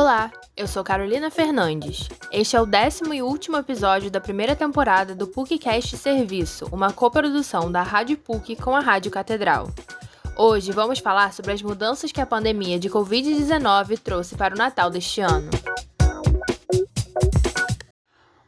Olá, eu sou Carolina Fernandes. Este é o décimo e último episódio da primeira temporada do PUCcast Serviço, uma coprodução da Rádio PUC com a Rádio Catedral. Hoje vamos falar sobre as mudanças que a pandemia de Covid-19 trouxe para o Natal deste ano.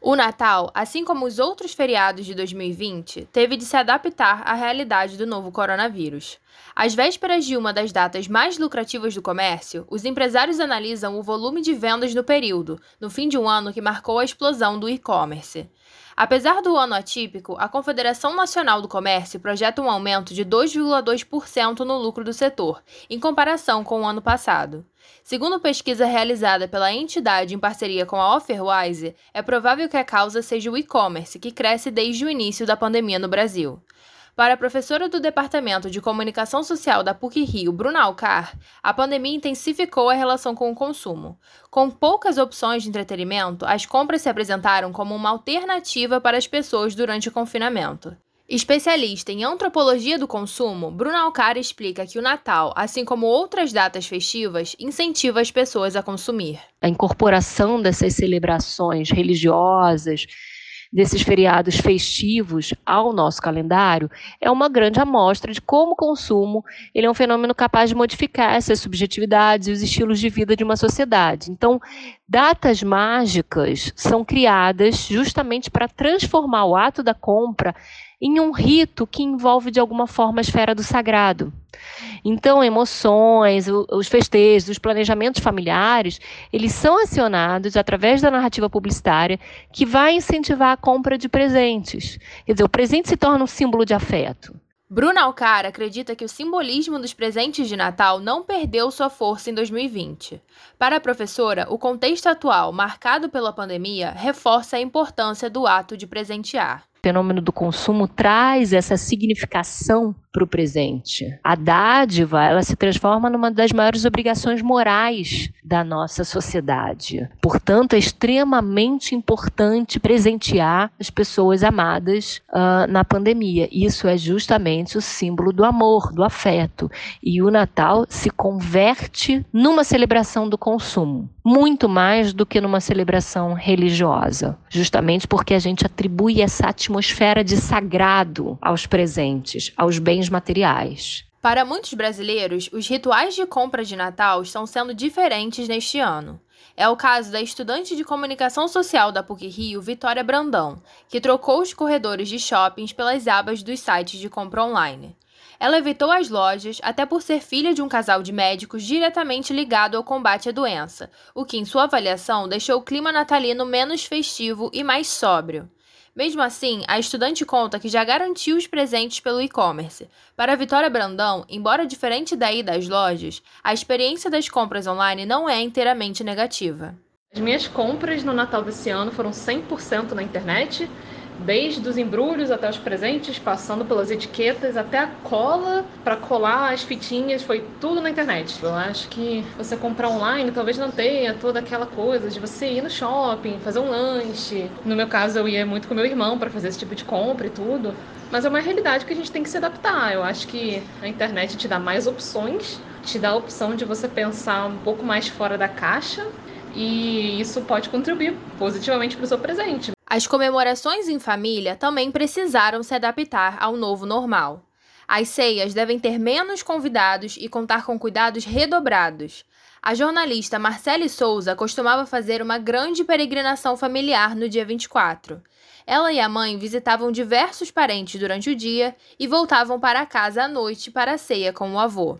O Natal, assim como os outros feriados de 2020, teve de se adaptar à realidade do novo coronavírus. Às vésperas de uma das datas mais lucrativas do comércio, os empresários analisam o volume de vendas no período, no fim de um ano que marcou a explosão do e-commerce. Apesar do ano atípico, a Confederação Nacional do Comércio projeta um aumento de 2,2% no lucro do setor, em comparação com o ano passado. Segundo pesquisa realizada pela entidade em parceria com a Offerwise, é provável que a causa seja o e-commerce, que cresce desde o início da pandemia no Brasil. Para a professora do Departamento de Comunicação Social da PUC-Rio, Bruna Alcar, a pandemia intensificou a relação com o consumo. Com poucas opções de entretenimento, as compras se apresentaram como uma alternativa para as pessoas durante o confinamento. Especialista em antropologia do consumo, Bruna Alcar explica que o Natal, assim como outras datas festivas, incentiva as pessoas a consumir. A incorporação dessas celebrações religiosas, desses feriados festivos ao nosso calendário é uma grande amostra de como o consumo ele é um fenômeno capaz de modificar essas subjetividades e os estilos de vida de uma sociedade. Então, datas mágicas são criadas justamente para transformar o ato da compra em um rito que envolve de alguma forma a esfera do sagrado. Então, emoções, os festejos, os planejamentos familiares, eles são acionados através da narrativa publicitária que vai incentivar a compra de presentes. Quer dizer, o presente se torna um símbolo de afeto. Bruna Alcar acredita que o simbolismo dos presentes de Natal não perdeu sua força em 2020. Para a professora, o contexto atual, marcado pela pandemia, reforça a importância do ato de presentear fenômeno do consumo traz essa significação para o presente. A dádiva, ela se transforma numa das maiores obrigações morais da nossa sociedade. Portanto, é extremamente importante presentear as pessoas amadas uh, na pandemia. Isso é justamente o símbolo do amor, do afeto. E o Natal se converte numa celebração do consumo, muito mais do que numa celebração religiosa, justamente porque a gente atribui essa atmosfera de sagrado aos presentes, aos bens bens materiais. Para muitos brasileiros, os rituais de compra de Natal estão sendo diferentes neste ano. É o caso da estudante de comunicação social da PUC Rio, Vitória Brandão, que trocou os corredores de shoppings pelas abas dos sites de compra online. Ela evitou as lojas, até por ser filha de um casal de médicos diretamente ligado ao combate à doença, o que, em sua avaliação, deixou o clima natalino menos festivo e mais sóbrio. Mesmo assim, a estudante conta que já garantiu os presentes pelo e-commerce. Para Vitória Brandão, embora diferente daí das lojas, a experiência das compras online não é inteiramente negativa. As minhas compras no Natal desse ano foram 100% na internet desde os embrulhos até os presentes, passando pelas etiquetas até a cola para colar as fitinhas, foi tudo na internet. Eu acho que você comprar online talvez não tenha toda aquela coisa de você ir no shopping, fazer um lanche. No meu caso, eu ia muito com meu irmão para fazer esse tipo de compra e tudo. Mas é uma realidade que a gente tem que se adaptar. Eu acho que a internet te dá mais opções, te dá a opção de você pensar um pouco mais fora da caixa e isso pode contribuir positivamente para o seu presente. As comemorações em família também precisaram se adaptar ao novo normal. As ceias devem ter menos convidados e contar com cuidados redobrados. A jornalista Marcele Souza costumava fazer uma grande peregrinação familiar no dia 24. Ela e a mãe visitavam diversos parentes durante o dia e voltavam para casa à noite para a ceia com o avô.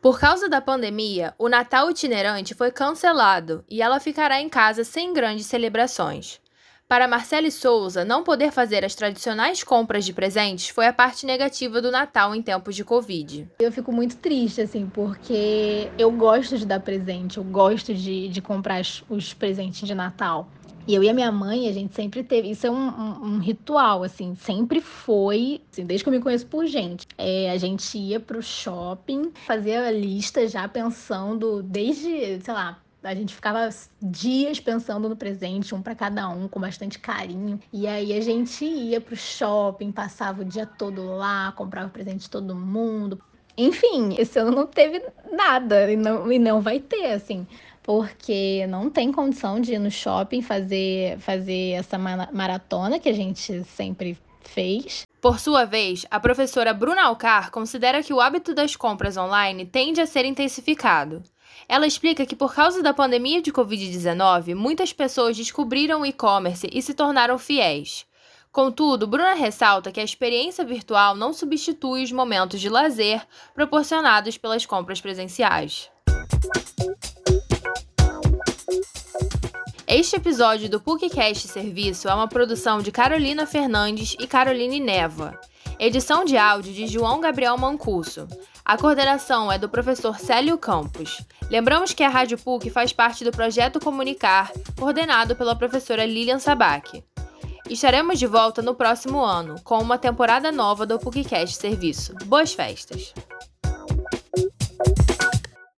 Por causa da pandemia, o Natal itinerante foi cancelado e ela ficará em casa sem grandes celebrações. Para Marcele Souza, não poder fazer as tradicionais compras de presentes foi a parte negativa do Natal em tempos de Covid. Eu fico muito triste, assim, porque eu gosto de dar presente, eu gosto de, de comprar os presentes de Natal. E eu e a minha mãe, a gente sempre teve. Isso é um, um, um ritual, assim, sempre foi, assim, desde que eu me conheço por gente. É, a gente ia pro shopping, fazia a lista já pensando, desde, sei lá, a gente ficava dias pensando no presente, um para cada um, com bastante carinho. E aí a gente ia pro shopping, passava o dia todo lá, comprava presente de todo mundo. Enfim, esse ano não teve nada e não, e não vai ter, assim. porque não tem condição de ir no shopping fazer, fazer essa maratona que a gente sempre fez. Por sua vez, a professora Bruna Alcar considera que o hábito das compras online tende a ser intensificado. Ela explica que, por causa da pandemia de Covid-19, muitas pessoas descobriram o e-commerce e se tornaram fiéis. Contudo, Bruna ressalta que a experiência virtual não substitui os momentos de lazer proporcionados pelas compras presenciais. Este episódio do PUCcast Serviço é uma produção de Carolina Fernandes e Caroline Neva. Edição de áudio de João Gabriel Mancuso. A coordenação é do professor Célio Campos. Lembramos que a Rádio PUC faz parte do projeto Comunicar, coordenado pela professora Lilian Sabac. Estaremos de volta no próximo ano, com uma temporada nova do PUCcast Serviço. Boas festas!